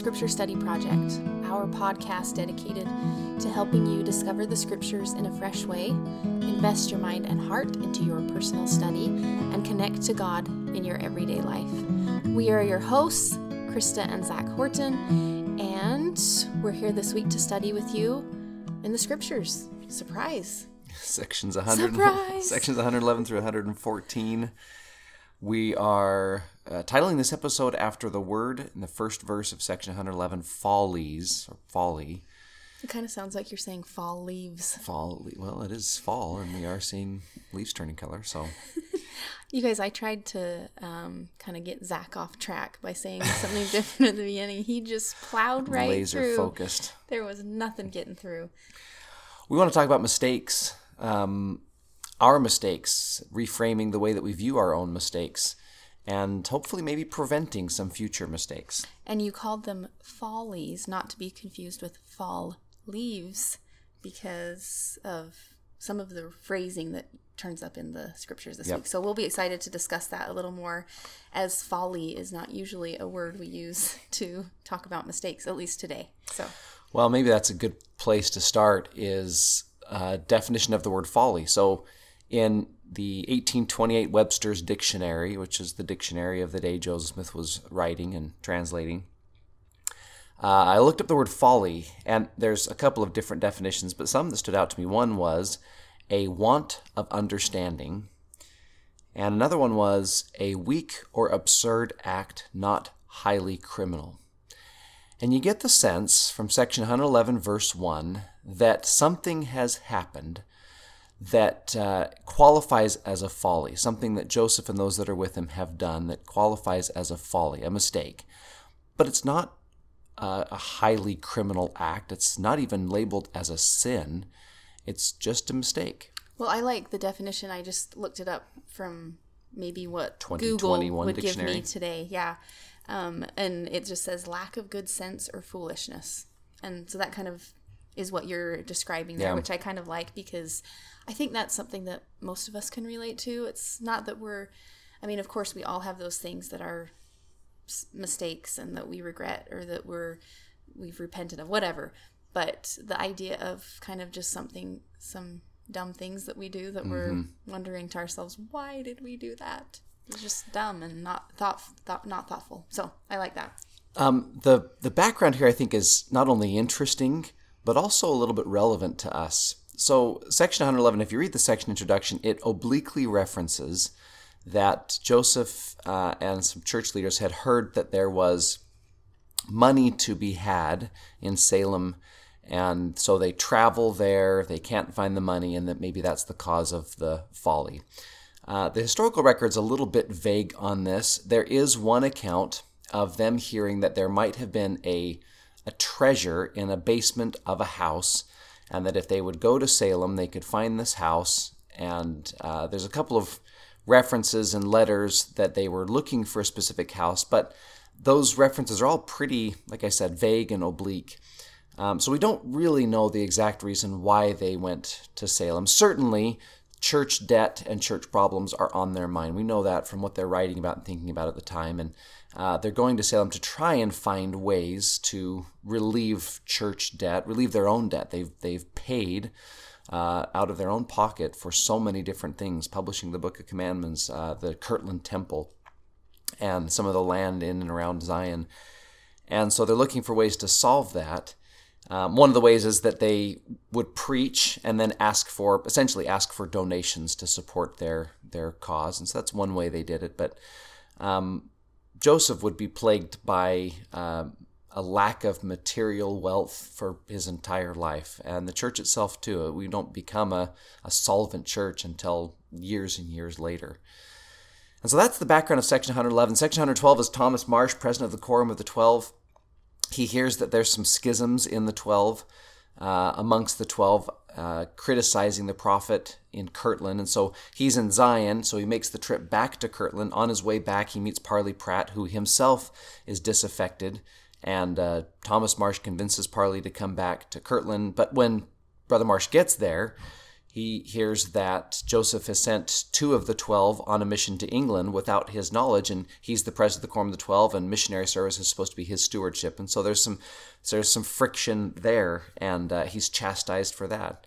Scripture Study Project, our podcast dedicated to helping you discover the Scriptures in a fresh way, invest your mind and heart into your personal study, and connect to God in your everyday life. We are your hosts, Krista and Zach Horton, and we're here this week to study with you in the Scriptures. Surprise! Sections 100, Surprise! sections 111 through 114. We are uh, titling this episode after the word in the first verse of section 111, follies or folly. It kind of sounds like you're saying fall leaves. Fall. Well, it is fall, and we are seeing leaves turning color. So You guys, I tried to um, kind of get Zach off track by saying something different at the beginning. He just plowed right laser through. focused. There was nothing getting through. We want to talk about mistakes, um, our mistakes, reframing the way that we view our own mistakes, and hopefully maybe preventing some future mistakes. And you called them follies, not to be confused with fall leaves, because of some of the phrasing that turns up in the scriptures this Yep. week. So we'll be excited to discuss that a little more, as folly is not usually a word we use to talk about mistakes, at least today. So. Well, maybe that's a good place to start is a definition of the word folly. So in the 1828 Webster's Dictionary, which is the dictionary of the day Joseph Smith was writing and translating, uh, I looked up the word folly, and there's a couple of different definitions, but some that stood out to me. One was a want of understanding, and another one was a weak or absurd act not highly criminal. And you get the sense from section 111, verse 1, that something has happened that uh, qualifies as a folly, something that Joseph and those that are with him have done that qualifies as a folly, a mistake. But it's not uh, a highly criminal act, it's not even labeled as a sin, it's just a mistake. Well, I like the definition. I just looked it up from maybe what Google would give me today. Yeah. Um, and it just says lack of good sense or foolishness. And so that kind of is what you're describing there, Yeah. which I kind of like because I think that's something that most of us can relate to. It's not that we're, I mean, of course, we all have those things that are mistakes and that we regret or that we're, we've repented of, whatever. But the idea of kind of just something, some dumb things that we do that we're wondering to ourselves, why did we do that? It's just dumb and not thought, thought not thoughtful. So I like that. Um, the the background here, I think, is not only interesting but also a little bit relevant to us. So, section 111, if you read the section introduction, it obliquely references that Joseph uh, and some church leaders had heard that there was money to be had in Salem, and so they travel there. They can't find the money, and that maybe that's the cause of the folly. Uh, the historical record's a little bit vague on this. There is one account of them hearing that there might have been a, a treasure in a basement of a house, and that if they would go to Salem, they could find this house. And uh, there's a couple of references and letters that they were looking for a specific house, but those references are all pretty, like I said, vague and oblique. Um, so we don't really know the exact reason why they went to Salem. Certainly, church debt and church problems are on their mind. We know that from what they're writing about and thinking about at the time. And uh, they're going to Salem to try and find ways to relieve church debt, relieve their own debt. They've, they've paid uh, out of their own pocket for so many different things, publishing the Book of Commandments, uh, the Kirtland Temple, and some of the land in and around Zion. And so they're looking for ways to solve that. Um, one of the ways is that they would preach and then ask for, essentially ask for donations to support their their cause, and so that's one way they did it. But um, Joseph would be plagued by um a lack of material wealth for his entire life, and the church itself too. We don't become a, a solvent church until years and years later. And so that's the background of Section 111. Section 112 is Thomas Marsh, president of the Quorum of the Twelve. He hears that there's some schisms in the Twelve, uh, amongst the Twelve, uh, criticizing the prophet in Kirtland. And so he's in Zion, so he makes the trip back to Kirtland. On his way back, he meets Parley Pratt, who himself is disaffected. And uh, Thomas Marsh convinces Parley to come back to Kirtland. But when Brother Marsh gets there, He hears that Joseph has sent two of the twelve on a mission to England without his knowledge, and he's the president of the Quorum of the Twelve, and missionary service is supposed to be his stewardship. And so there's some there's some friction there, and uh, he's chastised for that.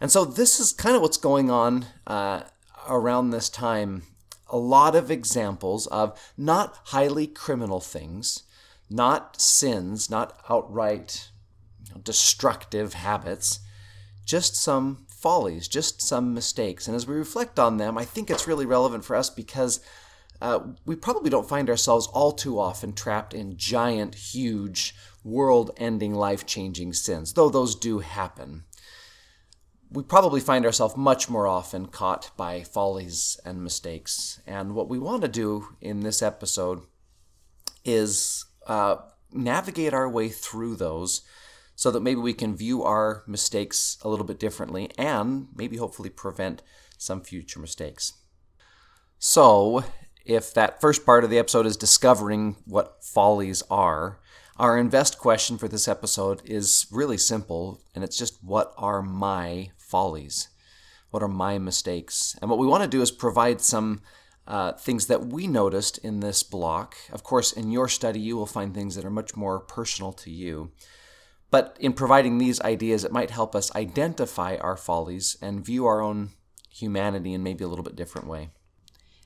And so this is kind of what's going on uh, around this time. A lot of examples of not highly criminal things, not sins, not outright destructive habits, just some follies, just some mistakes. And as we reflect on them, I think it's really relevant for us because uh, we probably don't find ourselves all too often trapped in giant, huge, world ending, life changing sins, though those do happen. We probably find ourselves much more often caught by follies and mistakes. And what we want to do in this episode is uh, navigate our way through those so that maybe we can view our mistakes a little bit differently and maybe hopefully prevent some future mistakes. So, if that first part of the episode is discovering what follies are, our invest question for this episode is really simple, and it's just what are my follies? What are my mistakes? And what we want to do is provide some uh, things that we noticed in this block. Of course, in your study, you will find things that are much more personal to you. But in providing these ideas, it might help us identify our follies and view our own humanity in maybe a little bit different way.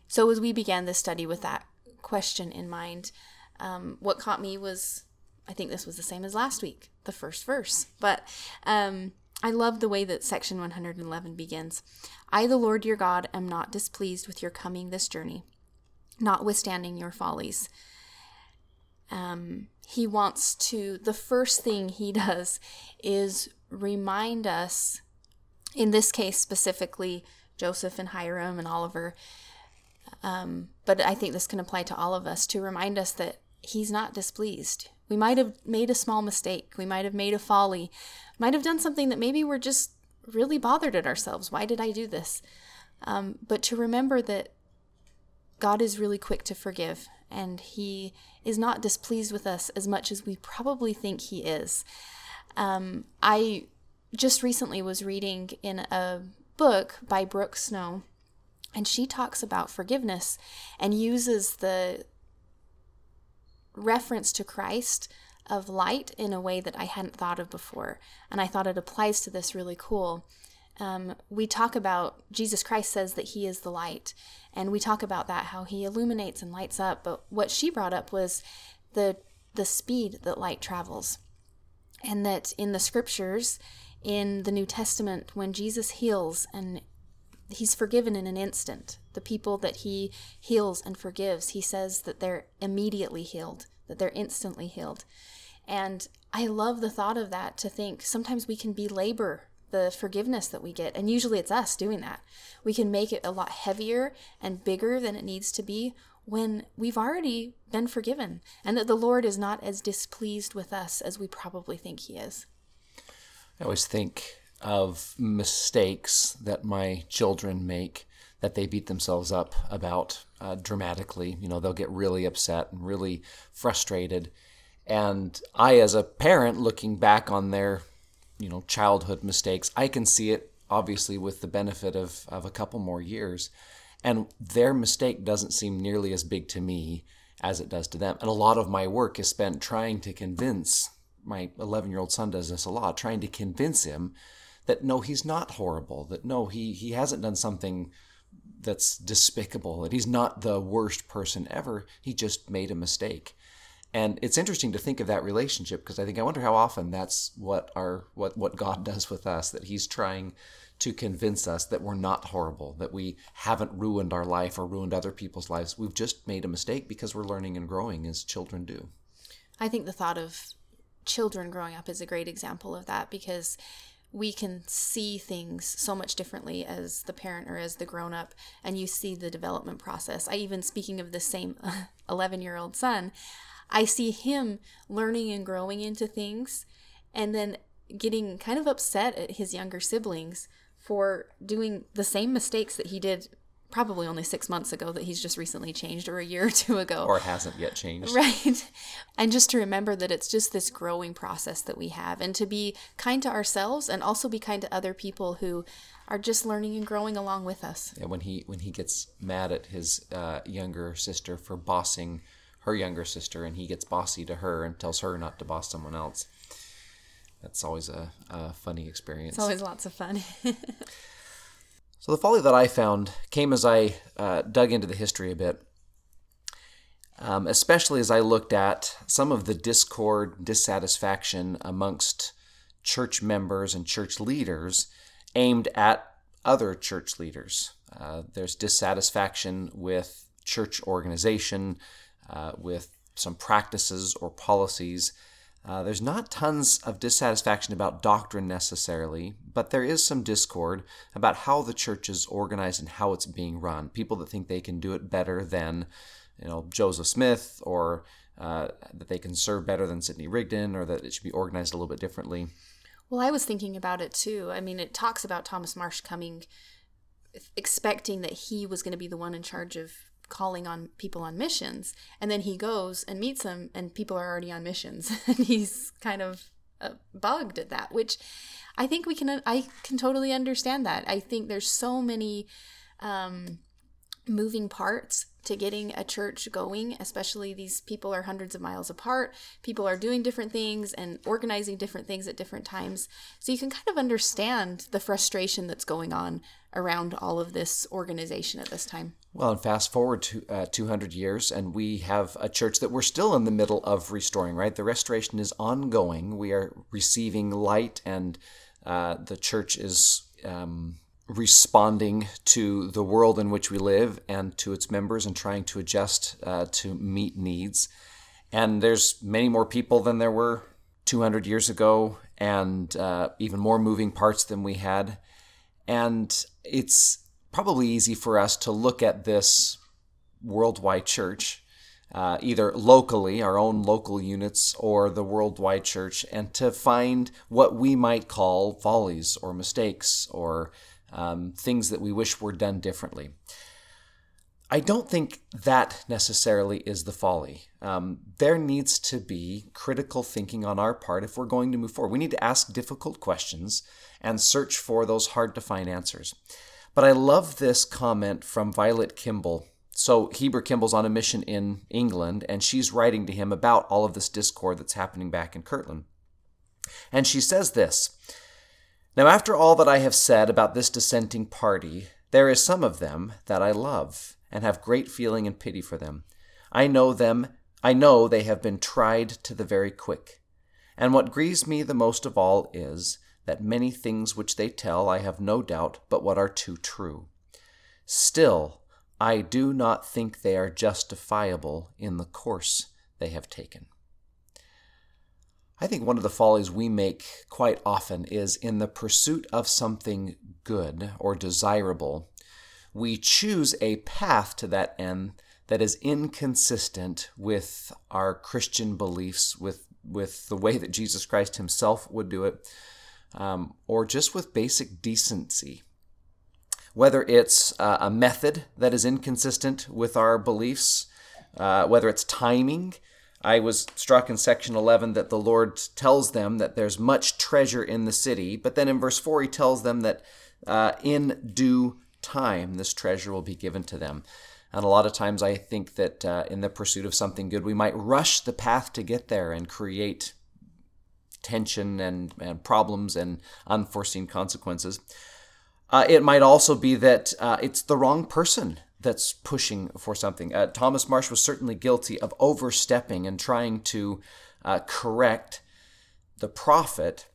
So, as we began this study with that question in mind, um, what caught me was I think this was the same as last week, the first verse. But um, I love the way that section 111 begins. I, the Lord your God, am not displeased with your coming this journey, notwithstanding your follies. Um, he wants to, the first thing he does is remind us, in this case specifically, Joseph and Hyrum and Oliver, um, but I think this can apply to all of us, to remind us that he's not displeased. We might have made a small mistake, we might have made a folly, might have done something that maybe we're just really bothered at ourselves. Why did I do this? Um, but to remember that God is really quick to forgive and he is not displeased with us as much as we probably think he is. Um, I just recently was reading in a book by Brooke Snow, and she talks about forgiveness and uses the reference to Christ of light in a way that I hadn't thought of before. And I thought it applies to this really cool. Um, we talk about Jesus Christ says that he is the light, and we talk about that how he illuminates and lights up. But what she brought up was the the speed that light travels, and that in the scriptures, in the New Testament, when Jesus heals and he's forgiven in an instant, the people that he heals and forgives, he says that they're immediately healed, that they're instantly healed. And I love the thought of that to think sometimes we can belabor the forgiveness that we get. And usually it's us doing that. We can make it a lot heavier and bigger than it needs to be when we've already been forgiven and that the Lord is not as displeased with us as we probably think He is. I always think of mistakes that my children make that they beat themselves up about uh, dramatically. You know, they'll get really upset and really frustrated. And I, as a parent, looking back on their you know childhood mistakes i can see it obviously with the benefit of, of a couple more years and their mistake doesn't seem nearly as big to me as it does to them and a lot of my work is spent trying to convince my 11 year old son does this a lot trying to convince him that no he's not horrible that no he he hasn't done something that's despicable that he's not the worst person ever he just made a mistake and it's interesting to think of that relationship because I think I wonder how often that's what our what what God does with us that He's trying to convince us that we're not horrible, that we haven't ruined our life or ruined other people's lives. We've just made a mistake because we're learning and growing as children do. I think the thought of children growing up is a great example of that because we can see things so much differently as the parent or as the grown up, and you see the development process. I even, speaking of the same 11 year old son, I see him learning and growing into things and then getting kind of upset at his younger siblings for doing the same mistakes that he did probably only six months ago that he's just recently changed or a year or two ago. Or hasn't yet changed. Right. And just to remember that it's just this growing process that we have and to be kind to ourselves and also be kind to other people who are just learning and growing along with us. Yeah, when he when he gets mad at his uh, younger sister for bossing her younger sister and he gets bossy to her and tells her not to boss someone else. That's always a, a funny experience. It's always lots of fun. So the folly that I found came as I uh, dug into the history a bit, um, especially as I looked at some of the discord, dissatisfaction amongst church members and church leaders aimed at other church leaders. Uh, there's dissatisfaction with church organization, uh, with some practices or policies uh, there's not tons of dissatisfaction about doctrine necessarily, but there is some discord about how the church is organized and how it's being run. People that think they can do it better than, you know, Joseph Smith, or uh, that they can serve better than Sidney Rigdon, or that it should be organized a little bit differently. Well, I was thinking about it too. I mean, it talks about Thomas Marsh coming, expecting that he was going to be the one in charge of calling on people on missions. And then he goes and meets them and people are already on missions. And he's kind of uh, bugged at that which i think we can i can totally understand that. I think there's so many um, moving parts to getting a church going, especially these people are hundreds of miles apart. People are doing different things and organizing different things at different times. So you can kind of understand the frustration that's going on around all of this organization at this time. Well, and fast forward to uh, 200 years, and we have a church that we're still in the middle of restoring, right? The restoration is ongoing. We are receiving light, and uh, the church is um, responding to the world in which we live and to its members and trying to adjust uh, to meet needs. And there's many more people than there were 200 years ago, and uh, even more moving parts than we had. And it's probably easy for us to look at this worldwide church, uh, either locally, our own local units, or the worldwide church, and to find what we might call follies or mistakes or um, things that we wish were done differently. I don't think that necessarily is the folly. Um, there needs to be critical thinking on our part if we're going to move forward. We need to ask difficult questions and search for those hard to find answers. But I love this comment from Vilate Kimball. So, Heber Kimball's on a mission in England, and she's writing to him about all of this discord that's happening back in Kirtland. And she says this Now, after all that I have said about this dissenting party, there is some of them that I love, and have great feeling and pity for them. I know them, I know they have been tried to the very quick. And what grieves me the most of all is that many things which they tell I have no doubt but what are too true. Still, I do not think they are justifiable in the course they have taken. I think one of the follies we make quite often is in the pursuit of something good or desirable, we choose a path to that end that is inconsistent with our Christian beliefs, with, with the way that Jesus Christ himself would do it, um, or just with basic decency. Whether it's uh, a method that is inconsistent with our beliefs, uh, whether it's timing. I was struck in section 11 that the Lord tells them that there's much treasure in the city, but then in verse 4 he tells them that uh, in due time this treasure will be given to them. And a lot of times I think that uh, in the pursuit of something good, we might rush the path to get there and create tension and, and problems and unforeseen consequences. Uh, it might also be that uh, it's the wrong person that's pushing for something. Uh, Thomas Marsh was certainly guilty of overstepping and trying to uh, correct the prophet,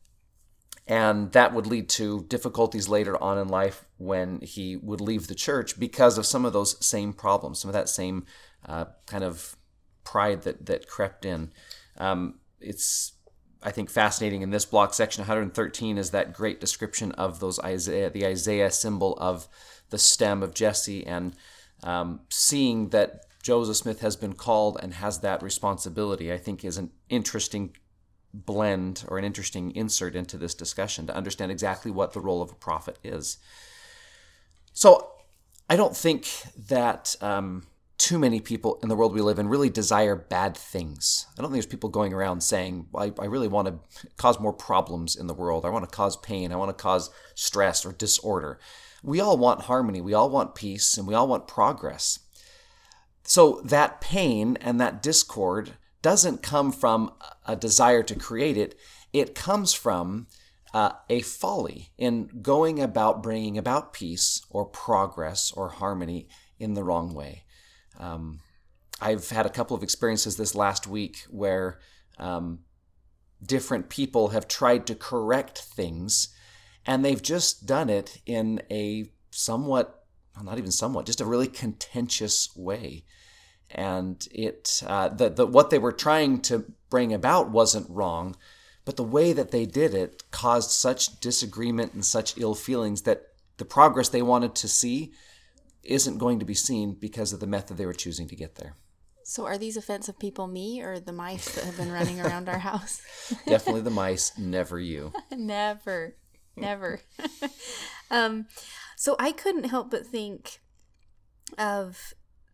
and that would lead to difficulties later on in life when he would leave the church because of some of those same problems, some of that same uh, kind of pride that that crept in. Um, it's I think fascinating in this block, section 113, is that great description of those Isaiah, the Isaiah symbol of the stem of Jesse, and um, seeing that Joseph Smith has been called and has that responsibility, I think is an interesting blend or an interesting insert into this discussion to understand exactly what the role of a prophet is. So I don't think that um, too many people in the world we live in really desire bad things. I don't think there's people going around saying, I, I really want to cause more problems in the world. I want to cause pain. I want to cause stress or disorder. We all want harmony. We all want peace and we all want progress. So that pain and that discord doesn't come from a desire to create it, it comes from uh, a folly in going about bringing about peace or progress or harmony in the wrong way. Um, I've had a couple of experiences this last week where um, different people have tried to correct things, and they've just done it in a somewhat, not even somewhat, just a really contentious way. And it, uh, the, the what they were trying to bring about wasn't wrong, but the way that they did it caused such disagreement and such ill feelings that the progress they wanted to see isn't going to be seen because of the method they were choosing to get there. So, are these offensive people me or the mice that have been running around our house? Definitely the mice, never you. never, never. um, so, I couldn't help but think of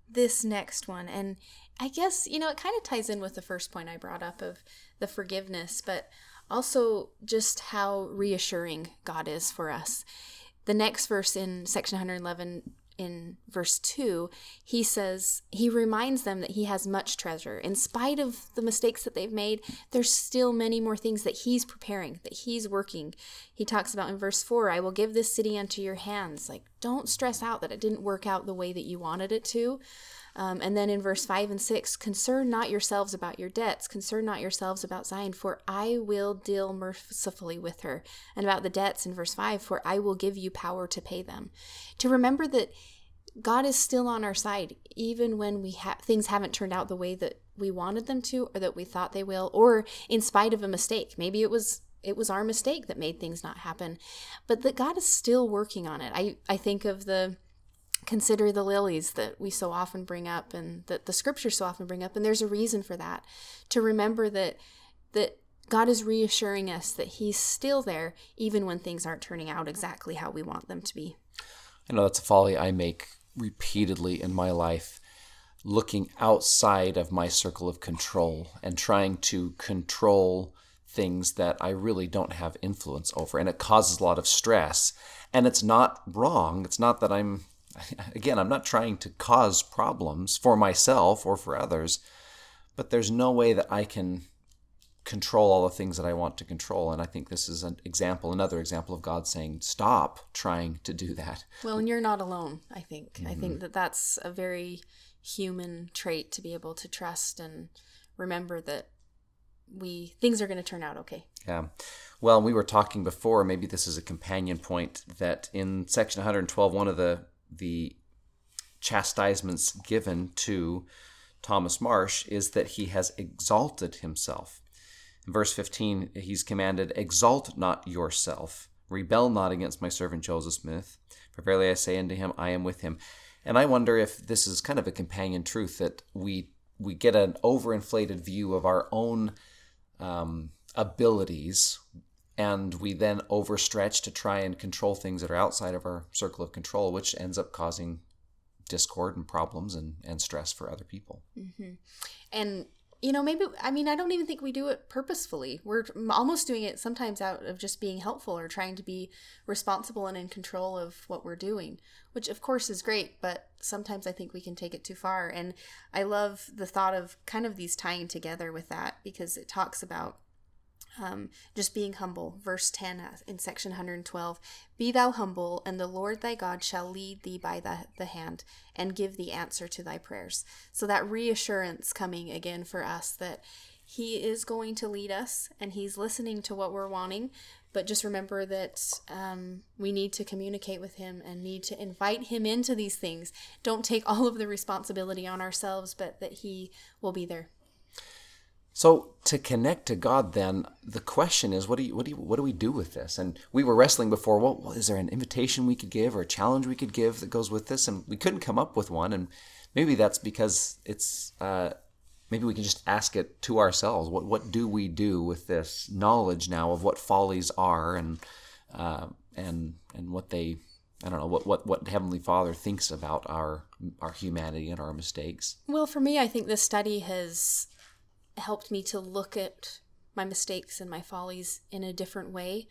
this next one. And I guess, you know, it kind of ties in with the first point I brought up of the forgiveness, but also just how reassuring God is for us. The next verse in section 111 in verse 2, he says, he reminds them that he has much treasure. In spite of the mistakes that they've made, there's still many more things that he's preparing, that he's working. He talks about in verse 4, I will give this city unto your hands. Like, don't stress out that it didn't work out the way that you wanted it to. Um, and then in verse 5 and 6, concern not yourselves about your debts, concern not yourselves about Zion, for I will deal mercifully with her. And about the debts in verse 5, for I will give you power to pay them. To remember that God is still on our side, even when we ha- things haven't turned out the way that we wanted them to or that we thought they will, or in spite of a mistake. Maybe it was it was our mistake that made things not happen but that god is still working on it i, I think of the consider the lilies that we so often bring up and that the scriptures so often bring up and there's a reason for that to remember that that God is reassuring us that he's still there even when things aren't turning out exactly how we want them to be. I know that's a folly I make repeatedly in my life looking outside of my circle of control and trying to control things that I really don't have influence over and it causes a lot of stress and it's not wrong it's not that I'm again, I'm not trying to cause problems for myself or for others, but there's no way that I can control all the things that I want to control. And I think this is an example, another example of God saying, stop trying to do that. Well, and you're not alone, I think. Mm-hmm. I think that that's a very human trait to be able to trust and remember that we things are going to turn out okay. Yeah. Well, we were talking before, maybe this is a companion point that in section 112 one of the the chastisements given to Thomas Marsh is that he has exalted himself. In verse 15, he's commanded, Exalt not yourself, rebel not against my servant Joseph Smith, for verily I say unto him, I am with him. And I wonder if this is kind of a companion truth that we we get an overinflated view of our own um, abilities and we then overstretch to try and control things that are outside of our circle of control, which ends up causing discord and problems and, and stress for other people. Mm-hmm. And you know, maybe I mean, I don't even think we do it purposefully. We're almost doing it sometimes out of just being helpful or trying to be responsible and in control of what we're doing, which of course is great, but sometimes I think we can take it too far. And I love the thought of kind of these tying together with that because it talks about um, just being humble. Verse 10 uh, in section 112 Be thou humble, and the Lord thy God shall lead thee by the, the hand and give thee answer to thy prayers. So that reassurance coming again for us that he is going to lead us and he's listening to what we're wanting. But just remember that um, we need to communicate with him and need to invite him into these things. Don't take all of the responsibility on ourselves, but that he will be there. So to connect to God, then the question is, what do you, what do you, what do we do with this? And we were wrestling before. Well, is there an invitation we could give or a challenge we could give that goes with this? And we couldn't come up with one. And maybe that's because it's uh, maybe we can just ask it to ourselves. What what do we do with this knowledge now of what follies are and uh, and and what they I don't know what, what what Heavenly Father thinks about our our humanity and our mistakes. Well, for me, I think this study has helped me to look at my mistakes and my follies in a different way.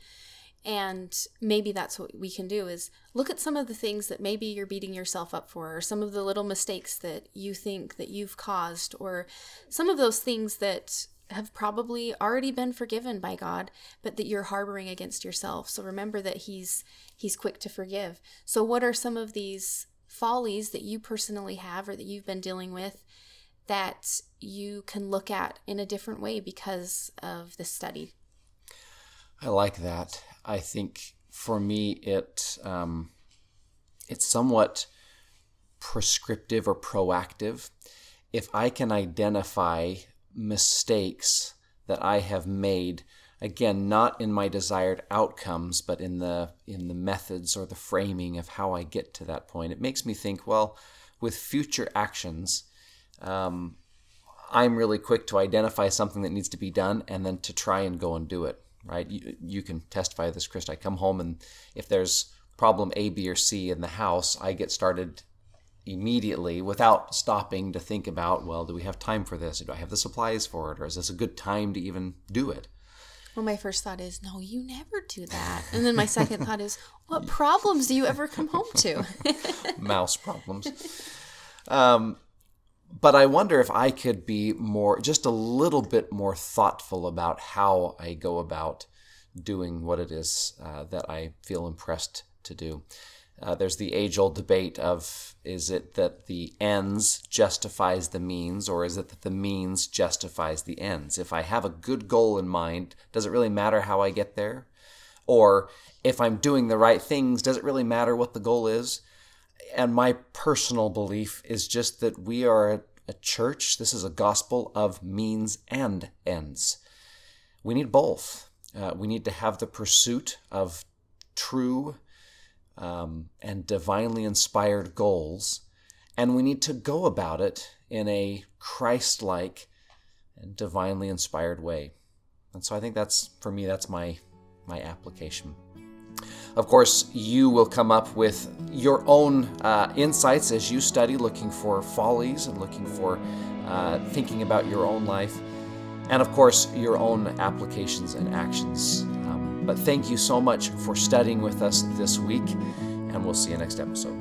And maybe that's what we can do is look at some of the things that maybe you're beating yourself up for, or some of the little mistakes that you think that you've caused, or some of those things that have probably already been forgiven by God, but that you're harboring against yourself. So remember that He's He's quick to forgive. So what are some of these follies that you personally have or that you've been dealing with that you can look at in a different way because of this study? I like that. I think for me it um, it's somewhat prescriptive or proactive. If I can identify mistakes that I have made again not in my desired outcomes but in the in the methods or the framing of how I get to that point it makes me think well with future actions um, I'm really quick to identify something that needs to be done and then to try and go and do it right you, you can testify this Chris I come home and if there's problem A B or C in the house I get started immediately without stopping to think about, well, do we have time for this? Do I have the supplies for it? Or is this a good time to even do it? Well, my first thought is, no, you never do that. And then my second thought is, what problems do you ever come home to? Mouse problems. Um, but I wonder if I could be more, just a little bit more thoughtful about how I go about doing what it is uh, that I feel impressed to do. Uh, there's the age old debate of is it that the ends justifies the means or is it that the means justifies the ends? If I have a good goal in mind, does it really matter how I get there? Or if I'm doing the right things, does it really matter what the goal is? And my personal belief is just that we are a church, this is a gospel of means and ends. We need both. Uh, we need to have the pursuit of true um, and divinely inspired goals, and we need to go about it in a Christ like and divinely inspired way. And so I think that's, for me, that's my, my application. Of course, you will come up with your own uh, insights as you study, looking for follies and looking for uh, thinking about your own life, and of course, your own applications and actions but thank you so much for studying with us this week, and we'll see you next episode.